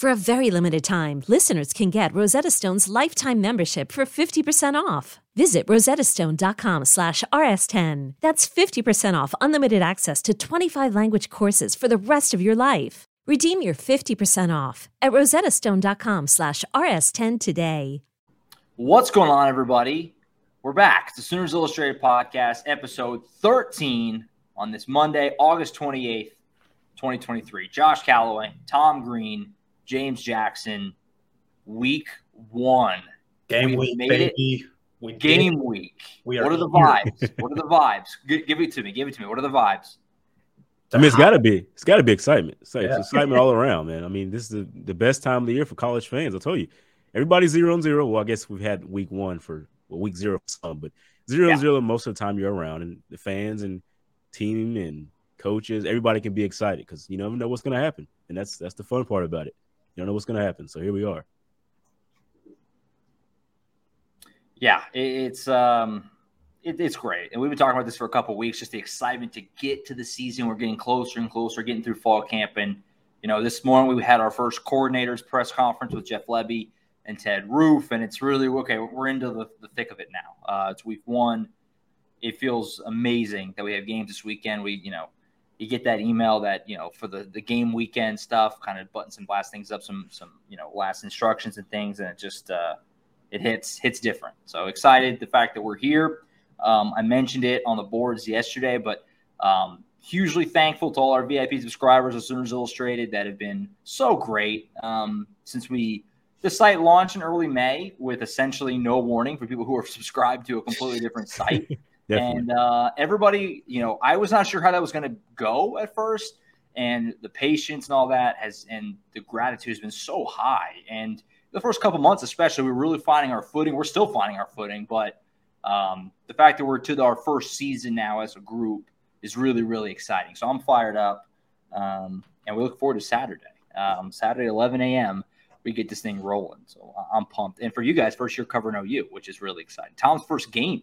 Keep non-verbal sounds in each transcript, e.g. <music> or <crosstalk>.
For a very limited time, listeners can get Rosetta Stone's lifetime membership for 50% off. Visit rosettastone.com slash rs10. That's 50% off unlimited access to 25 language courses for the rest of your life. Redeem your 50% off at rosettastone.com slash rs10 today. What's going on, everybody? We're back. It's the Sooners Illustrated Podcast, episode 13 on this Monday, August 28th, 2023. Josh Callaway, Tom Green, James Jackson, week one. Game week, baby. We Game did. week. We are what are the vibes? what are the vibes? G- give it to me. Give it to me. What are the vibes? I mean, it's got to be. It's got to be excitement. It's, yeah. it's excitement all around, man. I mean, this is the, the best time of the year for college fans. I'll tell you, everybody's zero and zero. Well, I guess we've had week one for well, week zero some, but zero yeah. and zero most of the time you're around, and the fans and team and coaches, everybody can be excited because you never know what's going to happen, and that's that's the fun part about it. Don't know what's going to happen, so here we are. Yeah, it's um, it, it's great, and we've been talking about this for a couple weeks. Just the excitement to get to the season. We're getting closer and closer, getting through fall camp, and you know, this morning we had our first coordinators press conference with Jeff Lebby and Ted Roof, and it's really okay. We're into the, the thick of it now. Uh, it's week one it feels amazing that we have games this weekend. We, you know, you get that email that you know for the the game weekend stuff, kind of buttons and blast things up, some some you know last instructions and things, and it just uh, it hits hits different. So excited the fact that we're here. Um, I mentioned it on the boards yesterday, but um, hugely thankful to all our VIP subscribers of Sooners Illustrated that have been so great um, since we the site launched in early May with essentially no warning for people who are <laughs> subscribed to a completely different site. <laughs> Definitely. And uh, everybody, you know, I was not sure how that was going to go at first, and the patience and all that has, and the gratitude has been so high. And the first couple months, especially, we are really finding our footing. We're still finding our footing, but um, the fact that we're to our first season now as a group is really, really exciting. So I'm fired up, um, and we look forward to Saturday. Um, Saturday, 11 a.m. We get this thing rolling, so I'm pumped. And for you guys, first year covering OU, which is really exciting. Tom's first game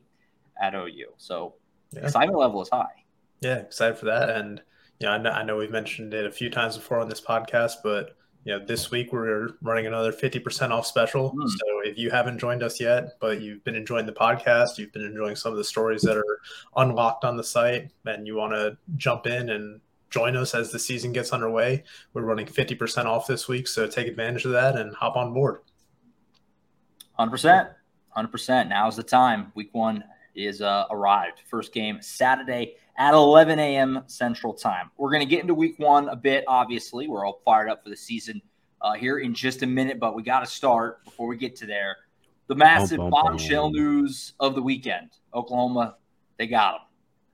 at OU. So yeah. excitement level is high. Yeah, excited for that. And you know, I know, I know we've mentioned it a few times before on this podcast, but you know, this week we're running another 50% off special. Mm. So if you haven't joined us yet, but you've been enjoying the podcast, you've been enjoying some of the stories that are unlocked on the site, and you want to jump in and join us as the season gets underway, we're running 50% off this week. So take advantage of that and hop on board. 100%. 100%. Now's the time. Week one is uh, arrived. First game Saturday at 11 a.m. Central Time. We're going to get into week one a bit, obviously. We're all fired up for the season uh, here in just a minute, but we got to start before we get to there. The massive bombshell news of the weekend Oklahoma, they got him.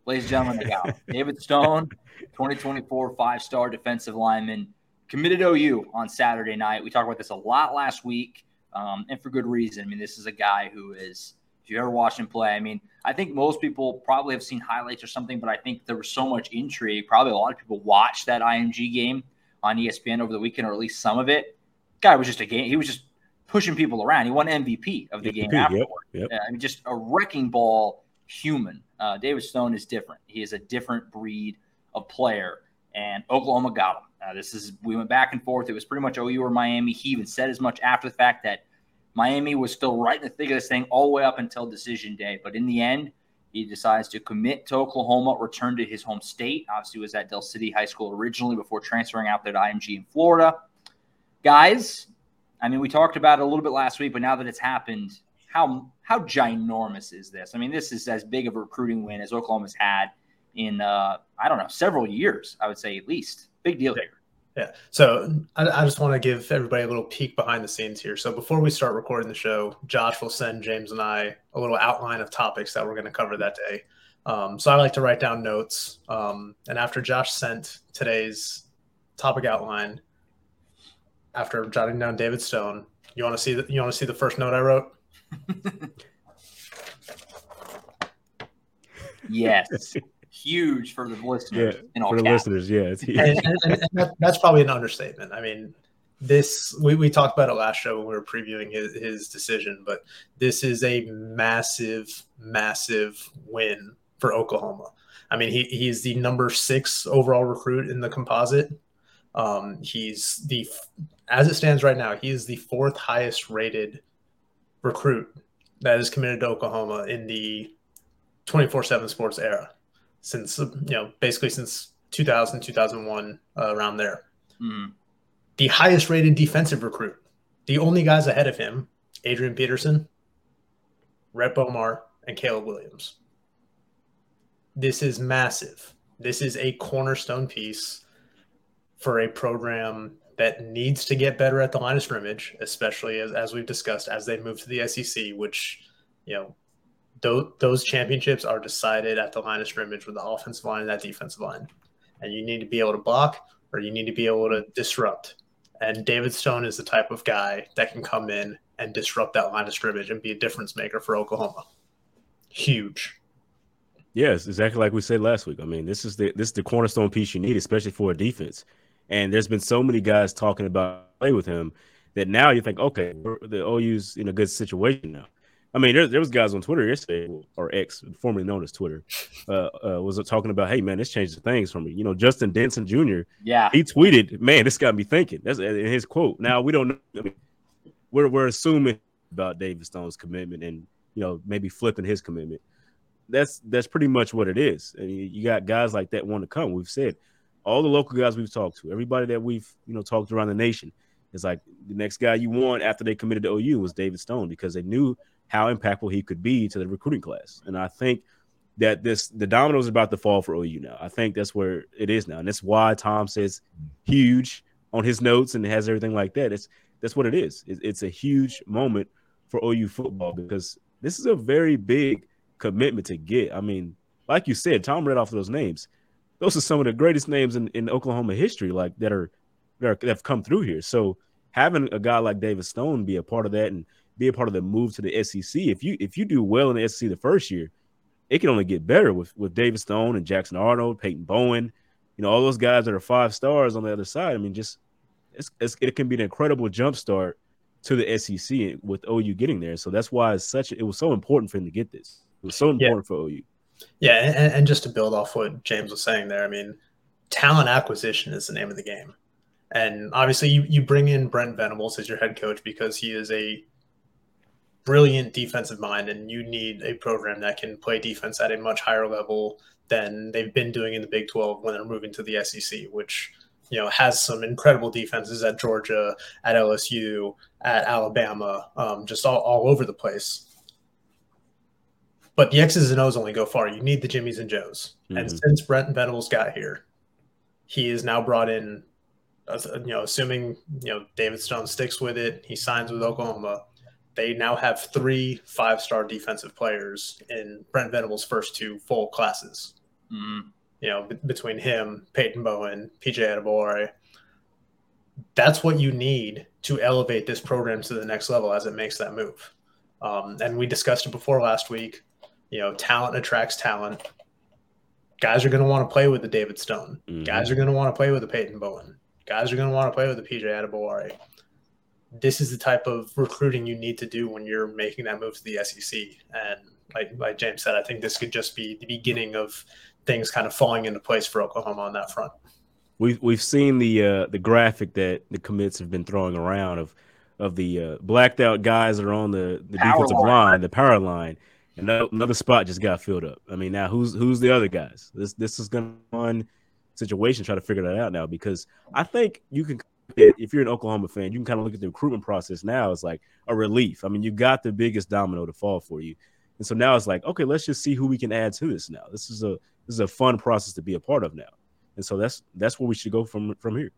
Ladies and gentlemen, they got him. <laughs> David Stone, 2024 five star defensive lineman, committed OU on Saturday night. We talked about this a lot last week, um, and for good reason. I mean, this is a guy who is if you ever watch him play, I mean, I think most people probably have seen highlights or something, but I think there was so much intrigue. Probably a lot of people watched that IMG game on ESPN over the weekend, or at least some of it. Guy was just a game. He was just pushing people around. He won MVP of the MVP, game afterward. Yep, yep. I mean, just a wrecking ball human. Uh, David Stone is different. He is a different breed of player, and Oklahoma got him. Uh, this is we went back and forth. It was pretty much OU or Miami. He even said as much after the fact that Miami was still right in the thick of this thing all the way up until decision day. But in the end, he decides to commit to Oklahoma, return to his home state. Obviously, was at Del City High School originally before transferring out there to IMG in Florida. Guys, I mean, we talked about it a little bit last week, but now that it's happened, how how ginormous is this? I mean, this is as big of a recruiting win as Oklahoma's had in uh, I don't know several years. I would say at least big deal here. Yeah. So I, I just want to give everybody a little peek behind the scenes here. So before we start recording the show, Josh will send James and I a little outline of topics that we're going to cover that day. Um, so I like to write down notes. Um, and after Josh sent today's topic outline, after jotting down David Stone, you want to see the, you want to see the first note I wrote? <laughs> yes. <laughs> huge for the listeners. Yeah, for the caps. listeners, yeah, it's huge. And, and, and that, that's probably an understatement. I mean, this we, we talked about it last show when we were previewing his, his decision, but this is a massive, massive win for Oklahoma. I mean, he, he's the number six overall recruit in the composite. Um, he's the, as it stands right now, he is the fourth highest rated recruit that is committed to Oklahoma in the 24 7 sports era since you know basically since 2000 2001 uh, around there. Mm. the highest rated defensive recruit the only guys ahead of him adrian peterson rhett bomar and caleb williams. This is massive. This is a cornerstone piece for a program that needs to get better at the line of scrimmage especially as, as we've discussed as they move to the sec which you know those, those championships are decided at the line of scrimmage with the offensive line and that defensive line. And you need to be able to block or you need to be able to disrupt. And David Stone is the type of guy that can come in and disrupt that line of scrimmage and be a difference maker for Oklahoma. Huge. Yes, exactly like we said last week. I mean, this is the this is the cornerstone piece you need, especially for a defense. And there's been so many guys talking about play with him that now you think, okay, the OU's in a good situation now. I mean, there, there was guys on Twitter yesterday, or X, formerly known as Twitter, uh, uh, was talking about, hey man, this changes things for me. You know, Justin Denson Jr. Yeah, he tweeted, man, this got me thinking. That's in his quote. Now we don't know. I mean, we're we're assuming about David Stone's commitment and you know maybe flipping his commitment. That's that's pretty much what it is. And you got guys like that want to come. We've said all the local guys we've talked to, everybody that we've you know talked around the nation. is like the next guy you want after they committed to OU was David Stone because they knew how impactful he could be to the recruiting class. And I think that this the dominoes about to fall for OU now. I think that's where it is now, and that's why Tom says huge on his notes and has everything like that. It's that's what it is. It's a huge moment for OU football because this is a very big commitment to get. I mean, like you said, Tom read off those names. Those are some of the greatest names in, in Oklahoma history, like that are that, are, that have come through here. So having a guy like David Stone be a part of that and be a part of the move to the SEC. If you if you do well in the SEC the first year, it can only get better with with David Stone and Jackson Arnold, Peyton Bowen, you know, all those guys that are five stars on the other side. I mean, just it's, it's, it can be an incredible jump start to the SEC with OU getting there. So that's why it's such it was so important for him to get this. It was so important yeah. for OU. Yeah, and, and just to build off what James was saying there, I mean, talent acquisition is the name of the game. And obviously, you, you bring in Brent Venables as your head coach because he is a brilliant defensive mind, and you need a program that can play defense at a much higher level than they've been doing in the Big 12 when they're moving to the SEC, which you know has some incredible defenses at Georgia, at LSU, at Alabama, um, just all, all over the place. But the X's and O's only go far. You need the Jimmies and Joes. Mm-hmm. And since Brent Venables got here, he is now brought in, you know, assuming you know David Stone sticks with it, he signs with Oklahoma they now have three five star defensive players in Brent Venables' first two full classes. Mm-hmm. You know, b- between him, Peyton Bowen, PJ Adebawore. That's what you need to elevate this program to the next level as it makes that move. Um, and we discussed it before last week. You know, talent attracts talent. Guys are going to want to play with the David Stone. Mm-hmm. Guys are going to want to play with the Peyton Bowen. Guys are going to want to play with the PJ Adebawore this is the type of recruiting you need to do when you're making that move to the SEC. And like like James said, I think this could just be the beginning of things kind of falling into place for Oklahoma on that front. We've we've seen the uh, the graphic that the commits have been throwing around of of the uh, blacked out guys that are on the, the defensive line. line, the power line, and another spot just got filled up. I mean, now who's who's the other guys? This this is going to be one situation try to figure that out now because I think you can if you're an Oklahoma fan, you can kind of look at the recruitment process now as like a relief. I mean, you got the biggest domino to fall for you. And so now it's like, okay, let's just see who we can add to this now. This is a this is a fun process to be a part of now. And so that's that's where we should go from from here.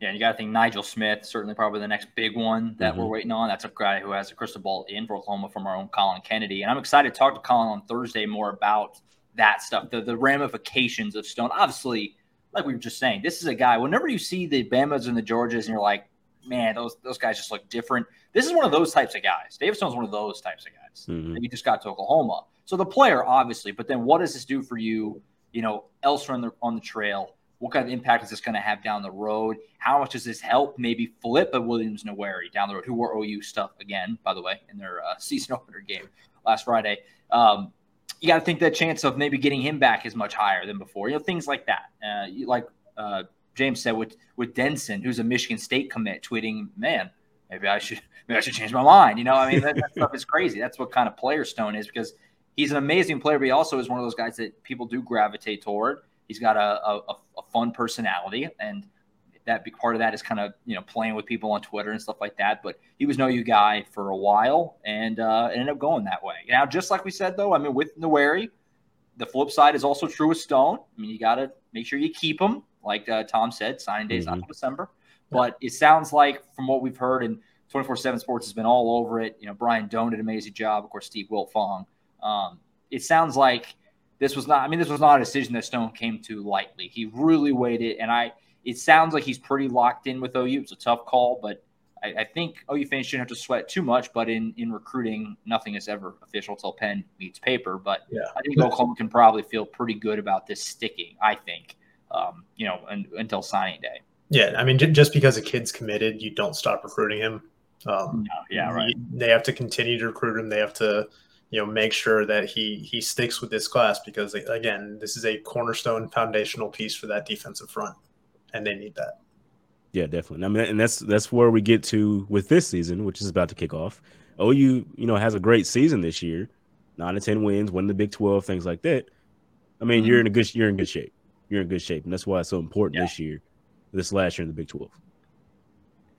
Yeah, you got to think Nigel Smith, certainly probably the next big one that mm-hmm. we're waiting on. That's a guy who has a crystal ball in for Oklahoma from our own Colin Kennedy. And I'm excited to talk to Colin on Thursday more about that stuff, the, the ramifications of Stone. Obviously, like we were just saying, this is a guy, whenever you see the Bamas and the Georgias and you're like, man, those those guys just look different. This is one of those types of guys. David Stone's one of those types of guys. Mm-hmm. And he just got to Oklahoma. So the player, obviously, but then what does this do for you, you know, elsewhere on the on the trail? What kind of impact is this going to have down the road? How much does this help maybe flip a Williams Nwaneri down the road, who wore OU stuff again, by the way, in their uh, <laughs> season opener game last Friday? Um, you got to think that chance of maybe getting him back is much higher than before. You know, things like that. Uh, like uh, James said with with Denson, who's a Michigan State commit, tweeting, "Man, maybe I should <laughs> maybe I should change my mind." You know, I mean, that, that stuff is crazy. That's what kind of player Stone is because he's an amazing player, but he also is one of those guys that people do gravitate toward. He's got a, a, a fun personality, and that big part of that is kind of you know playing with people on Twitter and stuff like that. But he was no you guy for a while, and uh, ended up going that way. Now, just like we said though, I mean with Nwaneri, the flip side is also true with Stone. I mean you got to make sure you keep him, like uh, Tom said, signing day is mm-hmm. not December. But it sounds like from what we've heard, and 24/7 Sports has been all over it. You know, Brian Dohn did an amazing job. Of course, Steve Wiltfong. Um, it sounds like this was not. I mean, this was not a decision that Stone came to lightly. He really waited, and I it sounds like he's pretty locked in with OU. It's a tough call, but I, I think OU fans shouldn't have to sweat too much. But in, in recruiting, nothing is ever official till pen meets paper. But yeah. I think Oklahoma can probably feel pretty good about this sticking. I think, um, you know, un, until signing day. Yeah, I mean, just because a kid's committed, you don't stop recruiting him. Um, no, yeah, right. They have to continue to recruit him. They have to, you know, make sure that he he sticks with this class because again, this is a cornerstone foundational piece for that defensive front and they need that. Yeah, definitely. I mean, and that's that's where we get to with this season, which is about to kick off. OU, you know, has a great season this year, nine to ten wins, win the Big Twelve, things like that. I mean, mm-hmm. you're in a good you're in good shape. You're in good shape, and that's why it's so important yeah. this year, this last year in the Big Twelve.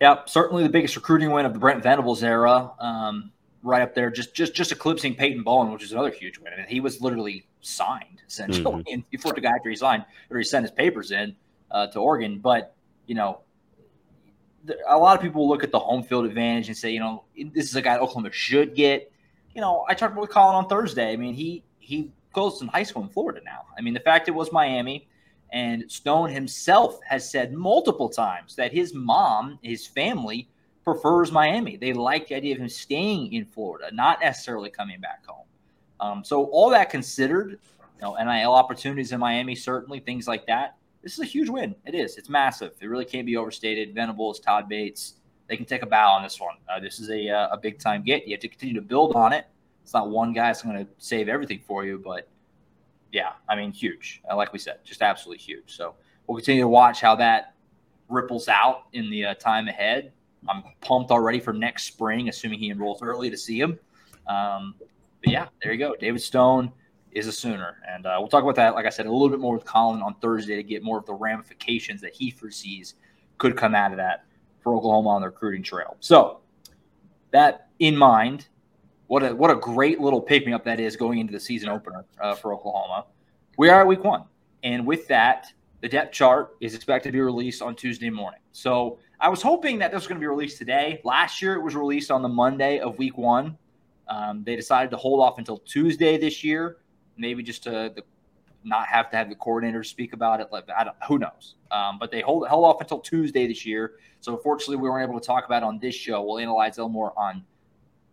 Yeah, certainly the biggest recruiting win of the Brent Venables era. Um, right up there, just just just eclipsing Peyton Bowen, which is another huge win. I mean, he was literally signed essentially mm-hmm. <laughs> before the guy after he signed or he sent his papers in uh, to Oregon. But you know, a lot of people look at the home field advantage and say, you know, this is a guy Oklahoma should get. You know, I talked with Colin on Thursday. I mean, he he goes to high school in Florida now. I mean, the fact it was Miami, and Stone himself has said multiple times that his mom, his family prefers Miami. They like the idea of him staying in Florida, not necessarily coming back home. Um, so all that considered, you know, NIL opportunities in Miami, certainly things like that this is a huge win. It is. It's massive. It really can't be overstated. Venables, Todd Bates, they can take a bow on this one. Uh, this is a, uh, a big time get. You have to continue to build on it. It's not one guy that's going to save everything for you, but yeah, I mean, huge. Uh, like we said, just absolutely huge. So we'll continue to watch how that ripples out in the uh, time ahead. I'm pumped already for next spring, assuming he enrolls early to see him. Um, but yeah, there you go. David Stone is a Sooner. And uh, we'll talk about that, like I said, a little bit more with Colin on Thursday to get more of the ramifications that he foresees could come out of that for Oklahoma on the recruiting trail. So, that in mind, what a what a great little pick me up that is going into the season opener uh, for Oklahoma. We are at week one, and with that, the depth chart is expected to be released on Tuesday morning. So I was hoping that this was going to be released today. Last year, it was released on the Monday of week one. Um, they decided to hold off until Tuesday this year maybe just to the, not have to have the coordinator speak about it. Like, I don't, who knows? Um, but they hold, held off until Tuesday this year. So unfortunately, we weren't able to talk about it on this show. We'll analyze it more on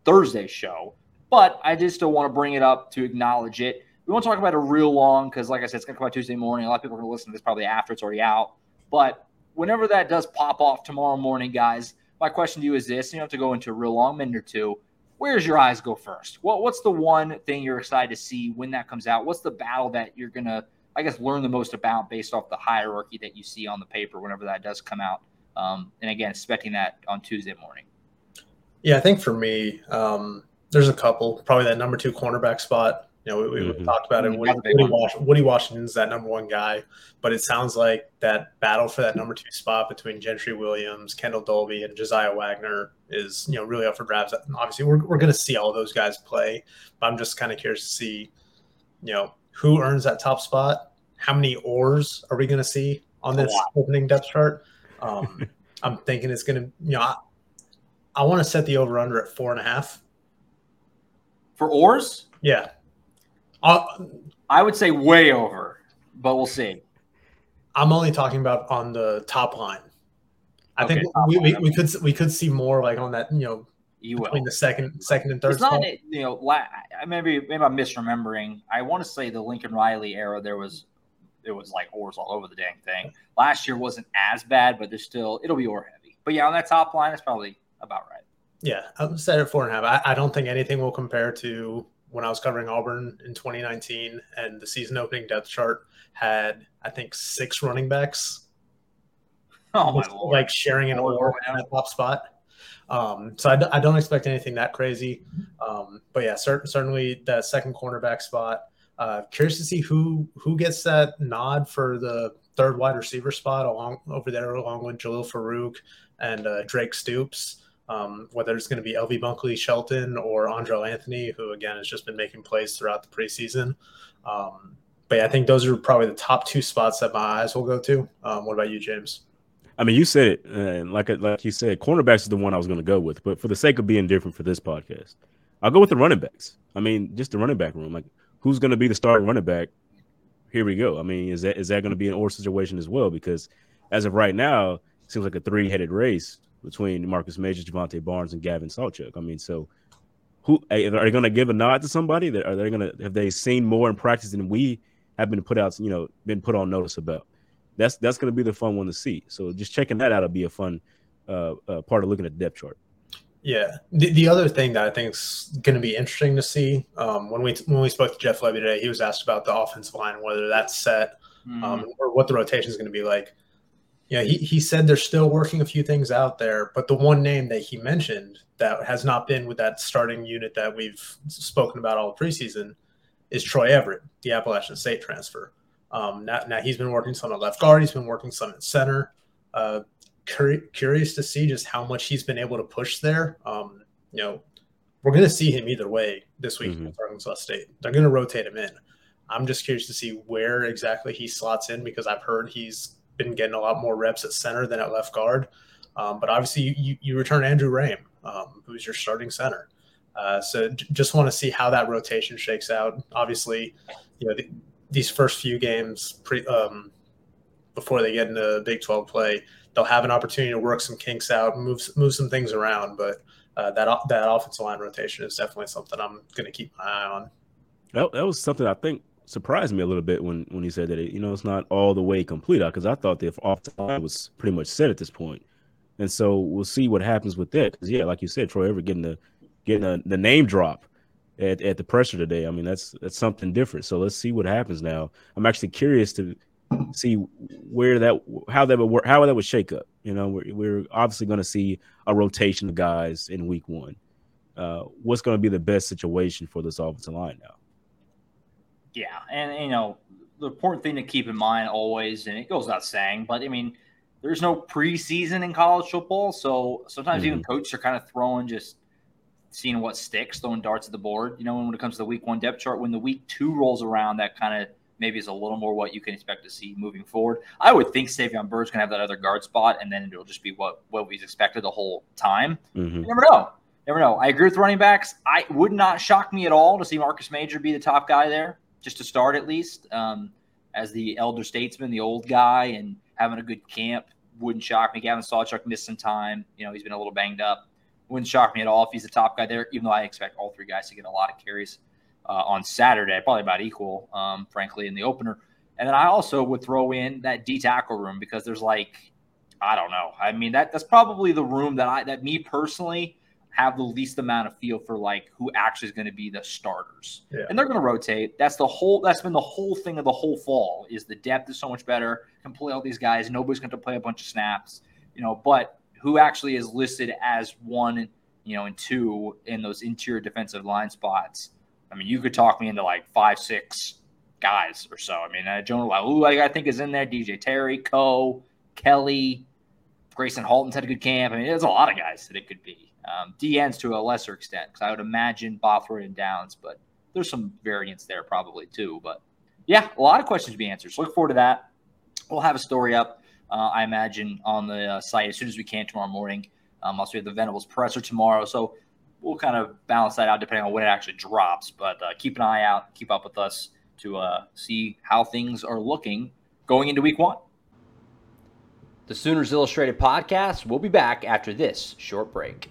Thursday's show. But I just still want to bring it up to acknowledge it. We won't talk about it real long because, like I said, it's going to come out Tuesday morning. A lot of people are going to listen to this probably after it's already out. But whenever that does pop off tomorrow morning, guys, my question to you is this: you don't have to go into a real long minute or two where's your eyes go first? What what's the one thing you're excited to see when that comes out? What's the battle that you're gonna, I guess, learn the most about based off the hierarchy that you see on the paper whenever that does come out? Um, and again, expecting that on Tuesday morning. Yeah, I think for me, um, there's a couple. Probably that number two cornerback spot. You know, we, we mm-hmm. talked about it. Woody, Woody, Washington, Woody, Washington's that number one guy, but it sounds like that battle for that number two spot between Gentry Williams, Kendall Dolby, and Josiah Wagner is you know really up for grabs. And obviously, we're we're going to see all those guys play. But I'm just kind of curious to see, you know, who earns that top spot. How many oars are we going to see on this opening depth chart? Um, <laughs> I'm thinking it's going to, you know, I, I want to set the over under at four and a half for oars. Yeah, uh, I would say way over, but we'll see. I'm only talking about on the top line. I okay, think we, we, we, could we could see more like on that you know you between will. the second second and third. It's not you know maybe maybe I'm misremembering. I want to say the Lincoln Riley era there was it was like oars all over the dang thing. Last year wasn't as bad, but there's still it'll be oar heavy. But yeah, on that top line, it's probably about right. Yeah, I'm set at four and a half. I, I don't think anything will compare to when I was covering Auburn in 2019, and the season opening depth chart had I think six running backs. Oh my lord! Like sharing an order in that top spot. Um, so I d- I don't expect anything that crazy. Um, but yeah, cer- certainly that second cornerback spot. Uh, curious to see who who gets that nod for the third wide receiver spot along over there, along with Jalil Farooq and uh, Drake Stoops um, whether it's going to be LV Bunkley Shelton or Andrel Anthony, who again has just been making plays throughout the preseason. Um, but yeah, I think those are probably the top two spots that my eyes will go to. Um, what about you, James? I mean, you said it, and like like you said, cornerbacks is the one I was going to go with. But for the sake of being different for this podcast, I'll go with the running backs. I mean, just the running back room. Like, who's going to be the starting running back? Here we go. I mean, is that is that going to be an or situation as well? Because as of right now, it seems like a three headed race between Marcus Majors, Jovantae Barnes, and Gavin Sawchuk. I mean, so who are they going to give a nod to somebody? That are they going to have they seen more in practice than we have been put out? You know, been put on notice about. That's that's going to be the fun one to see. So just checking that out will be a fun uh, uh, part of looking at the depth chart. Yeah. The, the other thing that I think is going to be interesting to see um, when we when we spoke to Jeff Lebby today, he was asked about the offensive line, whether that's set mm. um, or what the rotation is going to be like. Yeah, he, he said they're still working a few things out there, but the one name that he mentioned that has not been with that starting unit that we've spoken about all preseason is Troy Everett, the Appalachian State transfer. Um, now, now he's been working some at left guard, he's been working some at center. Uh, curious to see just how much he's been able to push there. Um, you know, we're going to see him either way this week mm-hmm. Arkansas State. They're going to rotate him in. I'm just curious to see where exactly he slots in because I've heard he's been getting a lot more reps at center than at left guard. Um, but obviously, you, you return Andrew Raym, um, who's your starting center. Uh, so just want to see how that rotation shakes out. Obviously, you know the, these first few games pre, um, before they get into Big 12 play, they'll have an opportunity to work some kinks out, move move some things around. But uh, that that offensive line rotation is definitely something I'm going to keep my eye on. That, that was something I think surprised me a little bit when when he said that it, you know it's not all the way complete because I thought the offensive line was pretty much set at this point, and so we'll see what happens with that. Because yeah, like you said, Troy Everett getting the getting a, the name drop at, at the pressure today. I mean that's that's something different. So let's see what happens now. I'm actually curious to see where that how that would work, how that would shake up. You know, we're, we're obviously going to see a rotation of guys in week one. Uh, what's going to be the best situation for this offensive line now? Yeah, and you know the important thing to keep in mind always, and it goes without saying, but I mean, there's no preseason in college football, so sometimes mm-hmm. even coaches are kind of throwing just seeing what sticks, throwing darts at the board. You know, when it comes to the week one depth chart, when the week two rolls around, that kind of maybe is a little more what you can expect to see moving forward. I would think Savion Byrd's gonna have that other guard spot, and then it'll just be what what we've expected the whole time. Mm-hmm. Never know. Never know. I agree with running backs. I would not shock me at all to see Marcus Major be the top guy there just to start at least um, as the elder statesman, the old guy, and having a good camp wouldn't shock me. Gavin Sawchuk missed some time. You know, he's been a little banged up. Wouldn't shock me at all if he's the top guy there, even though I expect all three guys to get a lot of carries uh, on Saturday, probably about equal, um, frankly, in the opener. And then I also would throw in that D tackle room because there's like, I don't know. I mean, that that's probably the room that I that me personally have the least amount of feel for like who actually is going to be the starters. Yeah. And they're going to rotate. That's the whole that's been the whole thing of the whole fall is the depth is so much better. Can play all these guys. Nobody's going to play a bunch of snaps, you know, but who actually is listed as one, you know, and two in those interior defensive line spots. I mean, you could talk me into like five, six guys or so. I mean, uh, Jonah Laulu, I think, is in there. DJ Terry, Co, Kelly, Gracen Halton's had a good camp. I mean, there's a lot of guys that it could be. Um, DNs to a lesser extent, because I would imagine Bothroyd and Downs, but there's some variance there probably too. But yeah, a lot of questions to be answered. So look forward to that. We'll have a story up, uh, I imagine, on the uh, site as soon as we can tomorrow morning. Um, also, we have the Venables presser tomorrow. So we'll kind of balance that out depending on when it actually drops. But uh, keep an eye out, keep up with us to uh, see how things are looking going into week one. The Sooners Illustrated podcast will be back after this short break.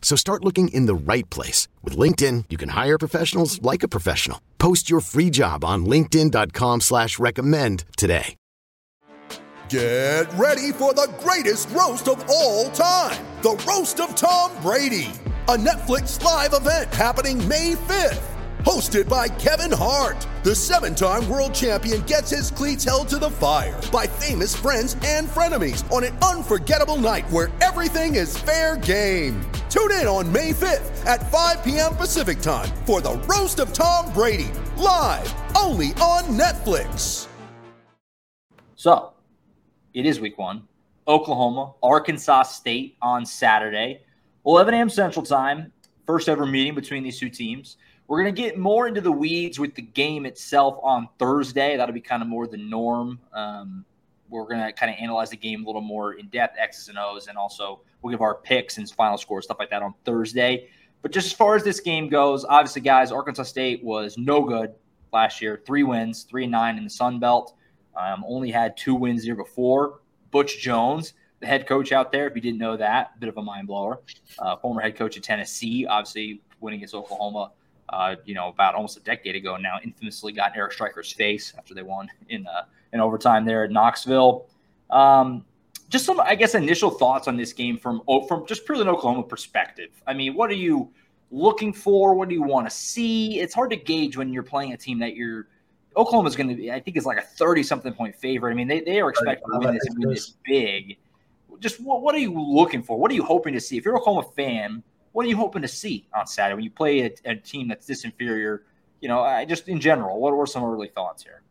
So start looking in the right place. With LinkedIn, you can hire professionals like a professional. Post your free job on linkedin.com slash recommend today. Get ready for the greatest roast of all time. The Roast of Tom Brady. A Netflix live event happening May 5th. Hosted by Kevin Hart, the seven time world champion gets his cleats held to the fire by famous friends and frenemies on an unforgettable night where everything is fair game. Tune in on May 5th at 5 p.m. Pacific time for the Roast of Tom Brady, live only on Netflix. So, it is week one. Oklahoma, Arkansas State on Saturday, 11 a.m. Central Time. First ever meeting between these two teams. We're going to get more into the weeds with the game itself on Thursday. That'll be kind of more the norm. Um, we're going to kind of analyze the game a little more in depth, X's and O's, and also we'll give our picks and final score, stuff like that on Thursday. But just as far as this game goes, obviously, guys, Arkansas State was no good last year. Three wins, three and nine in the Sun Belt. Um, only had two wins year before. Butch Jones, the head coach out there, if you didn't know that, bit of a mind blower. Uh, former head coach at Tennessee, obviously winning against Oklahoma uh, you know, about almost a decade ago now, infamously got Eric Striker's face after they won in uh, in overtime there at Knoxville. Um, just some, I guess, initial thoughts on this game from from just purely an Oklahoma perspective. I mean, what are you looking for? What do you want to see? It's hard to gauge when you're playing a team that you're. Oklahoma is going to be, I think, is like a thirty-something point favorite. I mean, they, they are expecting to win this win this big. Just what, what are you looking for? What are you hoping to see? If you're a Oklahoma fan, what are you hoping to see on Saturday when you play a, a team that's this inferior? You know, I just in general, what were some early thoughts here?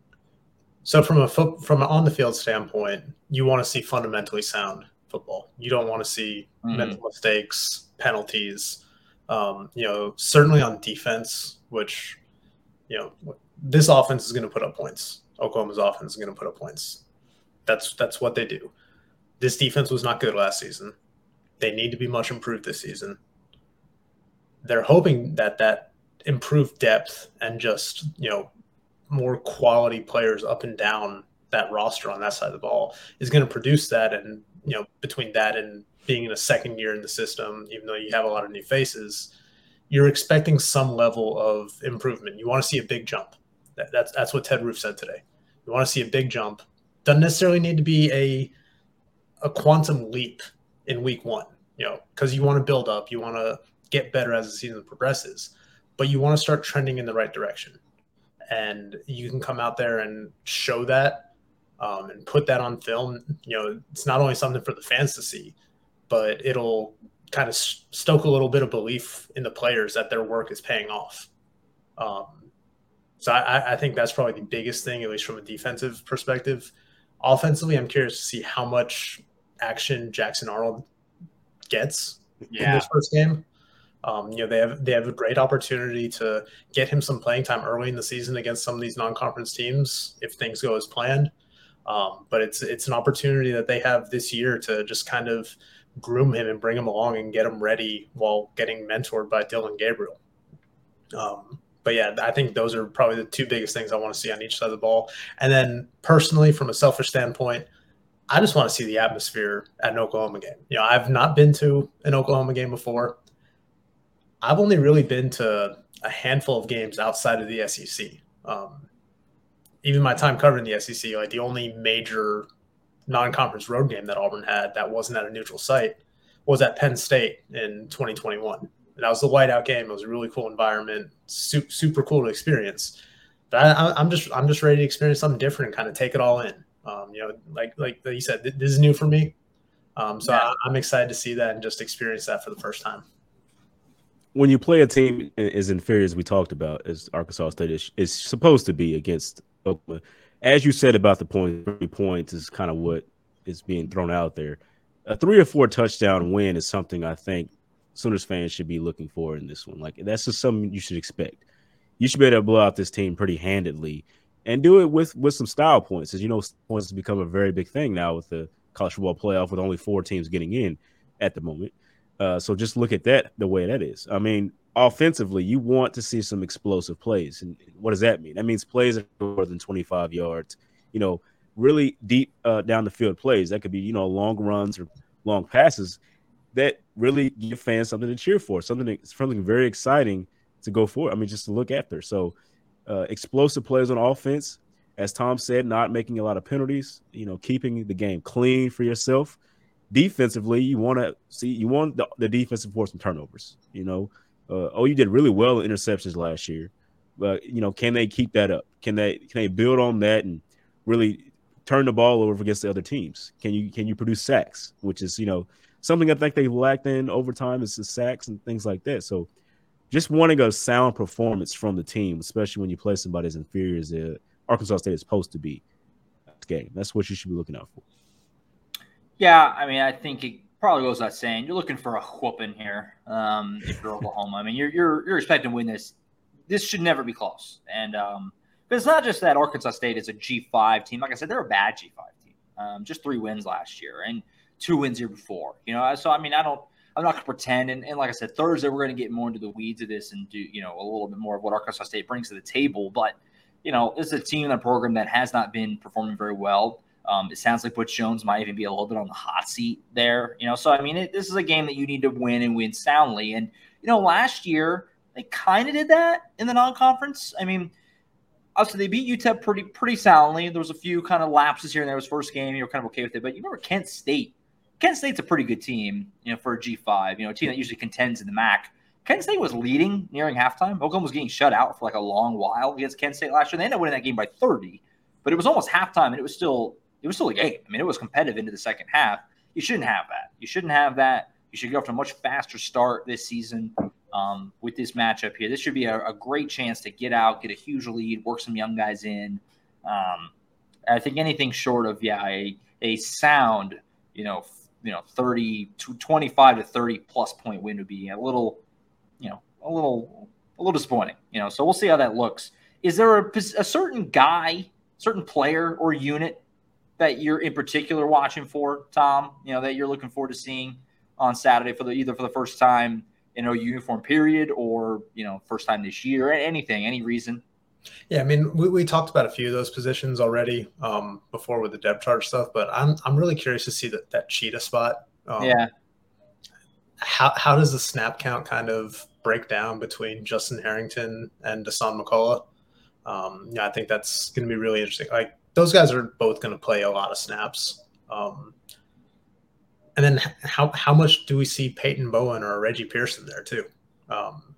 So from a foot, from an on the field standpoint, you want to see fundamentally sound football. You don't want to see mm-hmm. mental mistakes, penalties. Um, you know, certainly on defense, which you know this offense is going to put up points. Oklahoma's offense is going to put up points. That's that's what they do. This defense was not good last season. They need to be much improved this season they're hoping that that improved depth and just you know more quality players up and down that roster on that side of the ball is going to produce that. And you know between that and being in a second year in the system even though you have a lot of new faces you're expecting some level of improvement. You want to see a big jump. That, that's that's what ted roof said today. You want to see a big jump. Doesn't necessarily need to be a a quantum leap in week one you know because you want to build up. You want to get better as the season progresses, but you want to start trending in the right direction. And you can come out there and show that um, and put that on film. You know, it's not only something for the fans to see, but it'll kind of stoke a little bit of belief in the players that their work is paying off. Um, so I, I, think that's probably the biggest thing, at least from a defensive perspective. Offensively, I'm curious to see how much action Jackson Arnold gets yeah. in this first game. Um, you know, they have they have a great opportunity to get him some playing time early in the season against some of these non-conference teams if things go as planned. Um, but it's it's an opportunity that they have this year to just kind of groom him and bring him along and get him ready while getting mentored by Dillon Gabriel. Um, but yeah, I think those are probably the two biggest things I want to see on each side of the ball. And then personally, from a selfish standpoint, I just want to see the atmosphere at an Oklahoma game. You know, I've not been to an Oklahoma game before. I've only really been to a handful of games outside of the SEC. Um, even my time covering the SEC, like the only major non-conference road game that Auburn had that wasn't at a neutral site was at Penn State in 2021. And that was the whiteout game. It was a really cool environment, super, super cool to experience. But I, am just I'm just ready to experience something different and kind of take it all in. Um, you know, like like you said, this is new for me. Um, so yeah. I, I'm excited to see that and just experience that for the first time when you play a team as inferior as we talked about, as Arkansas State is, is supposed to be against Oklahoma, as you said about the point, three points is kind of what is being thrown out there. A three or four touchdown win is something I think Sooners fans should be looking for in this one. Like that's just something you should expect. You should be able to blow out this team pretty handedly and do it with with some style points. As you know, points has become a very big thing now with the college football playoff, with only four teams getting in at the moment. Uh, so just look at that the way that is. I mean, offensively, you want to see some explosive plays. And what does that mean? That means plays more than 25 yards, you know, really deep uh, down the field plays. That could be, you know, long runs or long passes that really give fans something to cheer for, something that's something very exciting to go for. I mean, just to look after. So uh, explosive plays on offense, as Tom said, not making a lot of penalties, you know, keeping the game clean for yourself defensively, you want to see you want the, the defense to force some turnovers. You know, uh, oh, you did really well in interceptions last year, but you know, can they keep that up? Can they can they build on that and really turn the ball over against the other teams? Can you can you produce sacks, which is you know something I think they lacked in overtime is the sacks and things like that. So, just wanting a sound performance from the team, especially when you play somebody as inferior as uh, Arkansas State is supposed to be. Game. That's what you should be looking out for. Yeah, I mean, I think it probably goes without saying. You're looking for a whooping here um, if you're Oklahoma. I mean, you're you're you're expecting to win this. This should never be close. And um, but it's not just that Arkansas State is a G5 team. Like I said, they're a bad G5 team. Um, just three wins last year and two wins year before. You know, so I mean, I don't. I'm not going to pretend. And, and, like I said, Thursday we're going to get more into the weeds of this and do you know a little bit more of what Arkansas State brings to the table. But you know, is a team and a program that has not been performing very well. Um, it sounds like Butch Jones might even be a little bit on the hot seat there. You know, so I mean, it, this is a game that you need to win and win soundly. And you know, last year they kind of did that in the non-conference. I mean, also they beat UTEP pretty pretty soundly. There was a few kind of lapses here and there. It was first game, you were kind of okay with it. But you remember Kent State? Kent State's a pretty good team, you know, for a G5. You know, a team that usually contends in the MAC. Kent State was leading nearing halftime. Oklahoma was getting shut out for like a long while against Kent State last year. They ended up winning that game by 30, but it was almost halftime, and it was still it was still a game. I mean, it was competitive into the second half. You shouldn't have that. You shouldn't have that. You should go to a much faster start this season um, with this matchup here. This should be a, a, great chance to get out, get a huge lead, work some young guys in. Um, I think anything short of yeah, a, a sound, you know, you know, 30 to 25 to 30 plus point win would be a little, you know, a little a little disappointing, you know. So we'll see how that looks. Is there a, a certain guy, certain player or unit that you're in particular watching for, Tom? You know that you're looking forward to seeing on Saturday for the either for the first time in a uniform period or you know first time this year, anything, any reason? Yeah, I mean, we, we talked about a few of those positions already um, before with the depth chart stuff, but I'm I'm really curious to see that that cheetah spot. Um, yeah. How how does the snap count kind of break down between Justin Harrington and Dasan McCullough? Um, yeah, I think that's going to be really interesting. Like those guys are both going to play a lot of snaps. Um, and then how how much do we see Peyton Bowen or Reggie Pearson there too? Um,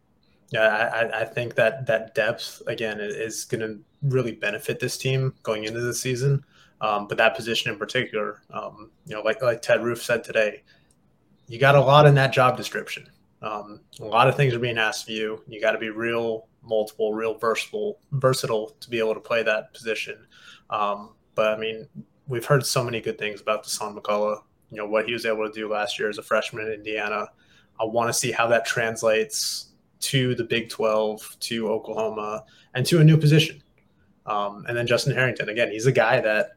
yeah, I, I think that that depth again is going to really benefit this team going into the season. Um, but that position in particular, um, you know, like like Ted Roof said today, you got a lot in that job description. Um, a lot of things are being asked of you. You got to be real multiple, real versatile, versatile to be able to play that position. Um, but I mean, we've heard so many good things about Dasan McCullough. You know what he was able to do last year as a freshman in Indiana. I want to see how that translates to the Big 12, to Oklahoma, and to a new position. Um, and then Justin Harrington, again, he's a guy that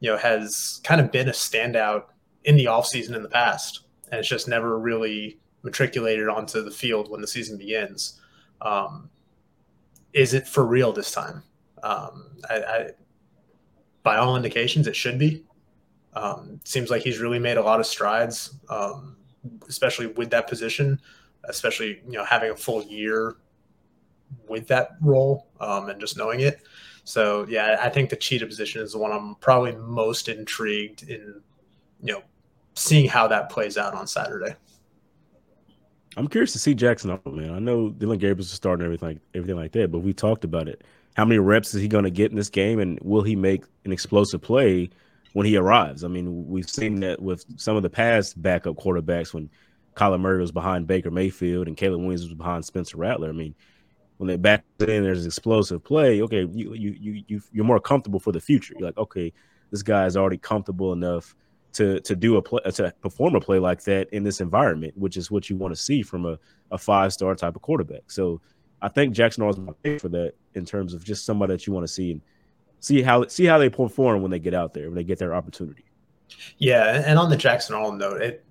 you know has kind of been a standout in the offseason in the past, and it's just never really matriculated onto the field when the season begins. Um, is it for real this time? Um, I, I, by all indications, it should be. Um, seems like he's really made a lot of strides, um, especially with that position, especially you know having a full year with that role um, and just knowing it. So yeah, I think the cheetah position is the one I'm probably most intrigued in, you know, seeing how that plays out on Saturday. I'm curious to see Jackson Arnold, man. I know Dillon Gabriel's starting everything, everything like that, but we talked about it. How many reps is he going to get in this game, and will he make an explosive play when he arrives? I mean, we've seen that with some of the past backup quarterbacks when Kyler Murray was behind Baker Mayfield and Caleb Williams was behind Spencer Rattler. I mean, when they back in, there's explosive play. Okay, you you you you you're more comfortable for the future. You're like, okay, this guy is already comfortable enough to to do a play to perform a play like that in this environment, which is what you want to see from a, a five star type of quarterback. So I think Jackson is my pick for that in terms of just somebody that you want to see and see how see how they perform when they get out there when they get their opportunity. Yeah, and on the Jackson Arnold note, it,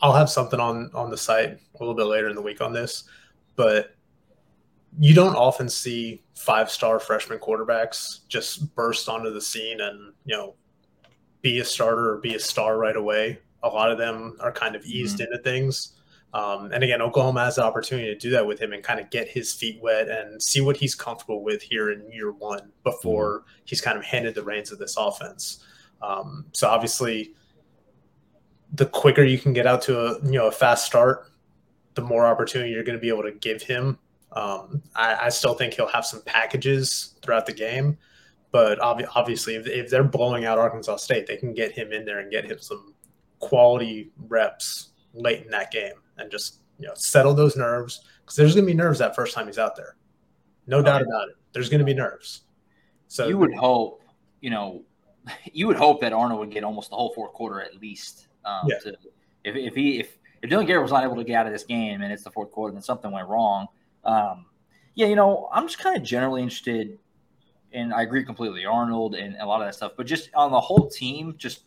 I'll have something on on the site a little bit later in the week on this, but you don't often see five star freshman quarterbacks just burst onto the scene and you know be a starter or be a star right away. A lot of them are kind of eased mm-hmm. into things. Um, and again, Oklahoma has the opportunity to do that with him and kind of get his feet wet and see what he's comfortable with here in year one before mm-hmm. he's kind of handed the reins of this offense. Um, so obviously, the quicker you can get out to a you know a fast start, the more opportunity you're going to be able to give him. Um, I, I, still think he'll have some packages throughout the game, but ob- obviously, if, if they're blowing out Arkansas State, they can get him in there and get him some quality reps late in that game and just you know settle those nerves because there's going to be nerves that first time he's out there, no okay. doubt about it. There's going to be nerves. So you would hope, you know, <laughs> you would hope that Arnold would get almost the whole fourth quarter at least. Um, yeah. To, if, if he if if Dillon Gabriel was not able to get out of this game and it's the fourth quarter, then something went wrong. Um, yeah, you know, I'm just kind of generally interested and I agree completely, Arnold and a lot of that stuff. But just on the whole team, just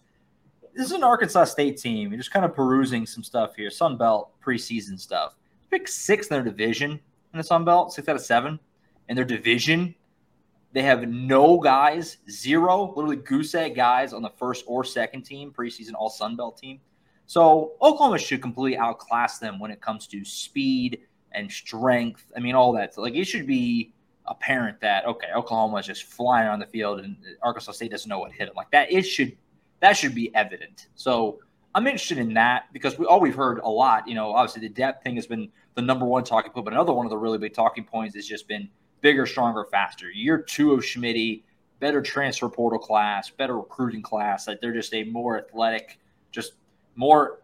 this is an Arkansas State team. You're just kind of perusing some stuff here. Sun Belt preseason stuff. Pick six in their division in the Sun Belt, six out of seven. In their division, they have no guys, zero, literally goose egg guys on the first or second team, preseason all Sun Belt team. So Oklahoma should completely outclass them when it comes to speed and strength. I mean, all that. So, like, it should be apparent that okay, Oklahoma is just flying on the field and Arkansas State doesn't know what hit them. Like that, it should that should be evident. So I'm interested in that because we all we've heard a lot. You know, obviously the depth thing has been the number one talking point, but another one of the really big talking points has just been bigger, stronger, faster. Year two of Schmidt, better transfer portal class, better recruiting class. Like they're just a more athletic, just more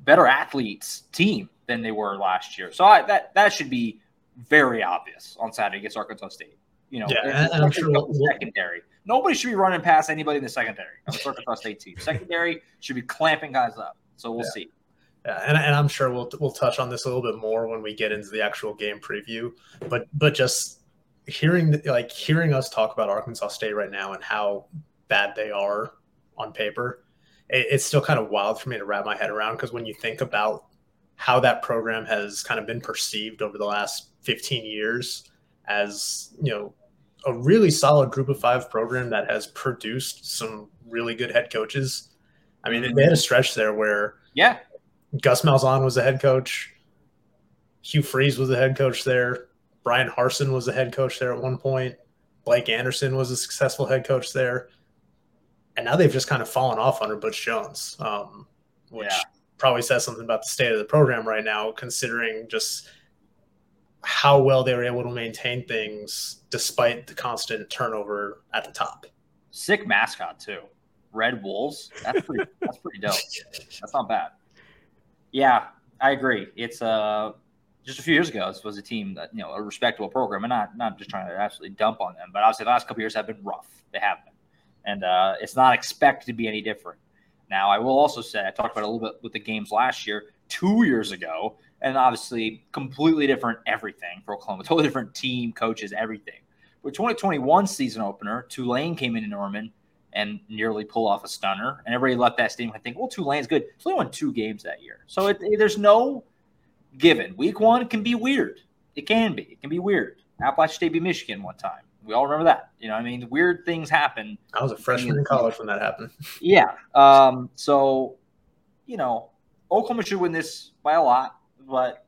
better athletes team than they were last year. So I, that that should be very obvious on Saturday against Arkansas State. You know, yeah, and I'm sure secondary. Nobody should be running past anybody in the secondary on the Arkansas State team. Secondary should be clamping guys up. So we'll yeah. see. Yeah, and, and I'm sure we'll we'll touch on this a little bit more when we get into the actual game preview. But but just hearing like hearing us talk about Arkansas State right now and how bad they are on paper, it, it's still kind of wild for me to wrap my head around because when you think about how that program has kind of been perceived over the last 15 years as you know a really solid group of five program that has produced some really good head coaches. I mean, they had a stretch there where yeah, Gus Malzahn was the head coach, Hugh Freeze was the head coach there, Bryan Harsin was the head coach there at one point, Blake Anderson was a successful head coach there, and now they've just kind of fallen off under Butch Jones, um, which yeah. probably says something about the state of the program right now, considering just how well they were able to maintain things despite the constant turnover at the top. Sick mascot too. Red Wolves. That's pretty <laughs> that's pretty dope. That's not bad. Yeah, I agree. It's uh just a few years ago, this was a team that, you know, a respectable program and not not just trying to absolutely dump on them, but obviously the last couple years have been rough. They have been. And uh, it's not expected to be any different. Now, I will also say, I talked about a little bit with the games last year, two years ago, and obviously completely different everything for Oklahoma, <laughs> totally different team, coaches, everything. But 2021 season opener, Tulane came into Norman and nearly pull off a stunner, and everybody left that stadium. I think, well, Tulane's good. They won two games that year, so it, it, there's no given. Week one can be weird. It can be. It can be weird. Appalachian State beat Michigan one time. We all remember that. You know, I mean, weird things happen. I was a freshman in college when that happened. <laughs> Yeah. Um, so, you know, Oklahoma should win this by a lot but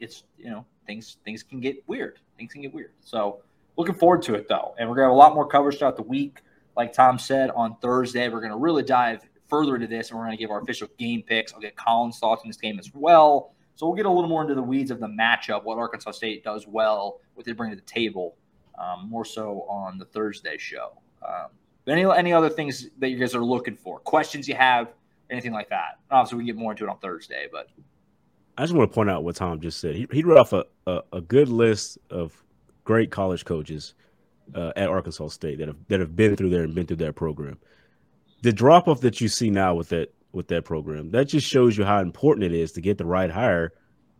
it's you know things things can get weird. Things can get weird. So looking forward to it though. And we're gonna have a lot more coverage throughout the week. Like Tom said on Thursday, we're gonna really dive further into this, and we're gonna give our official game picks. I'll get Colin's thoughts on this game as well. So we'll get a little more into the weeds of the matchup, what Arkansas State does well, what they bring to the table, um, more so on the Thursday show. Um, any any other things that you guys are looking for? Questions you have, anything like that? Obviously, we get more into it on Thursday, but I just want to point out what Tom just said. He, he read off a, a, a good list of great college coaches uh, at Arkansas State that have that have been through there and been through that program. The drop off that you see now with that with that program that just shows you how important it is to get the right hire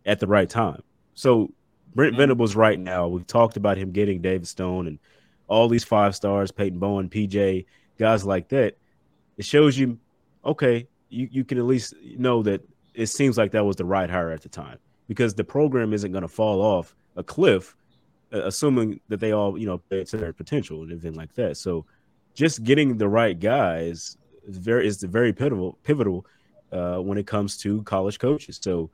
at the right time. So Brent mm-hmm. Venables right now. We've talked about him getting David Stone and all these five stars, Peyton Bowen, PJ, guys like that. It shows you, okay, you, you can at least know that it seems like that was the right hire at the time because the program isn't going to fall off a cliff assuming that they all you know to their potential and everything like that. So just getting the right guys is very is very pivotal pivotal uh, when it comes to college coaches. So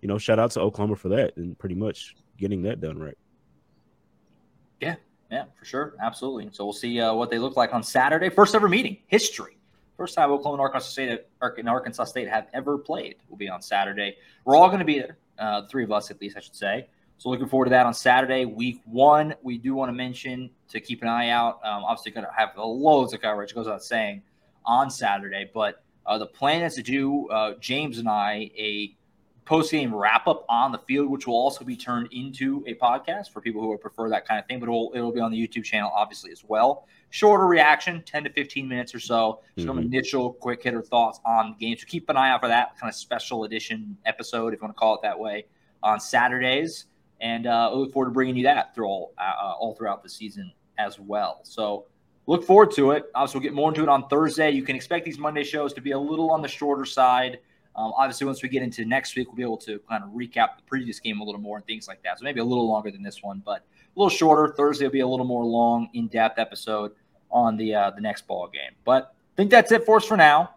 you know, shout out to Oklahoma for that and pretty much getting that done right. Yeah, yeah, for sure, absolutely. So we'll see uh, what they look like on Saturday. First ever meeting, history. First time Oklahoma and Arkansas State and Arkansas State have ever played will be on Saturday. We're all going to be there, uh, three of us at least, I should say. So looking forward to that on Saturday, week one. We do want to mention to keep an eye out. Um, obviously, going to have loads of coverage. Goes without saying on Saturday, but uh, the plan is to do uh, James and I a post game wrap up on the field, which will also be turned into a podcast for people who would prefer that kind of thing. But it'll, it'll be on the YouTube channel, obviously, as well. Shorter reaction, 10 to 15 minutes or so. Some mm-hmm. initial quick hitter thoughts on the game. So keep an eye out for that kind of special edition episode, if you want to call it that way, on Saturdays and uh, I look forward to bringing you that through all uh, all throughout the season as well. So look forward to it. Obviously, we'll get more into it on Thursday. You can expect these Monday shows to be a little on the shorter side. Um, obviously, once we get into next week, we'll be able to kind of recap the previous game a little more and things like that. So maybe a little longer than this one, but a little shorter. Thursday will be a little more long, in-depth episode on the uh, the next ball game. But I think that's it for us for now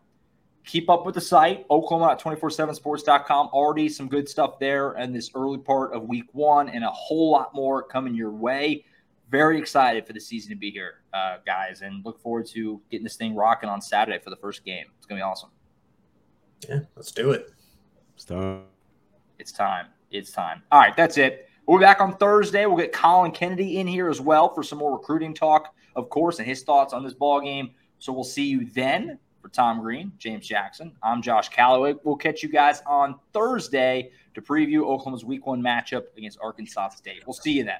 keep up with the site, Oklahoma247sports.com. Already some good stuff there in this early part of week one, and a whole lot more coming your way. Very excited for the season to be here, uh, guys, and look forward to getting this thing rocking on Saturday for the first game. It's going to be awesome. Yeah, let's do it. It's time. It's time. It's time. All right, that's it. We'll be back on Thursday. We'll get Colin Kennedy in here as well for some more recruiting talk, of course, and his thoughts on this ball game. So we'll see you then. For Tom Green, James Jackson, I'm Josh Callaway. We'll catch you guys on Thursday to preview Oklahoma's week one matchup against Arkansas State. We'll see you then.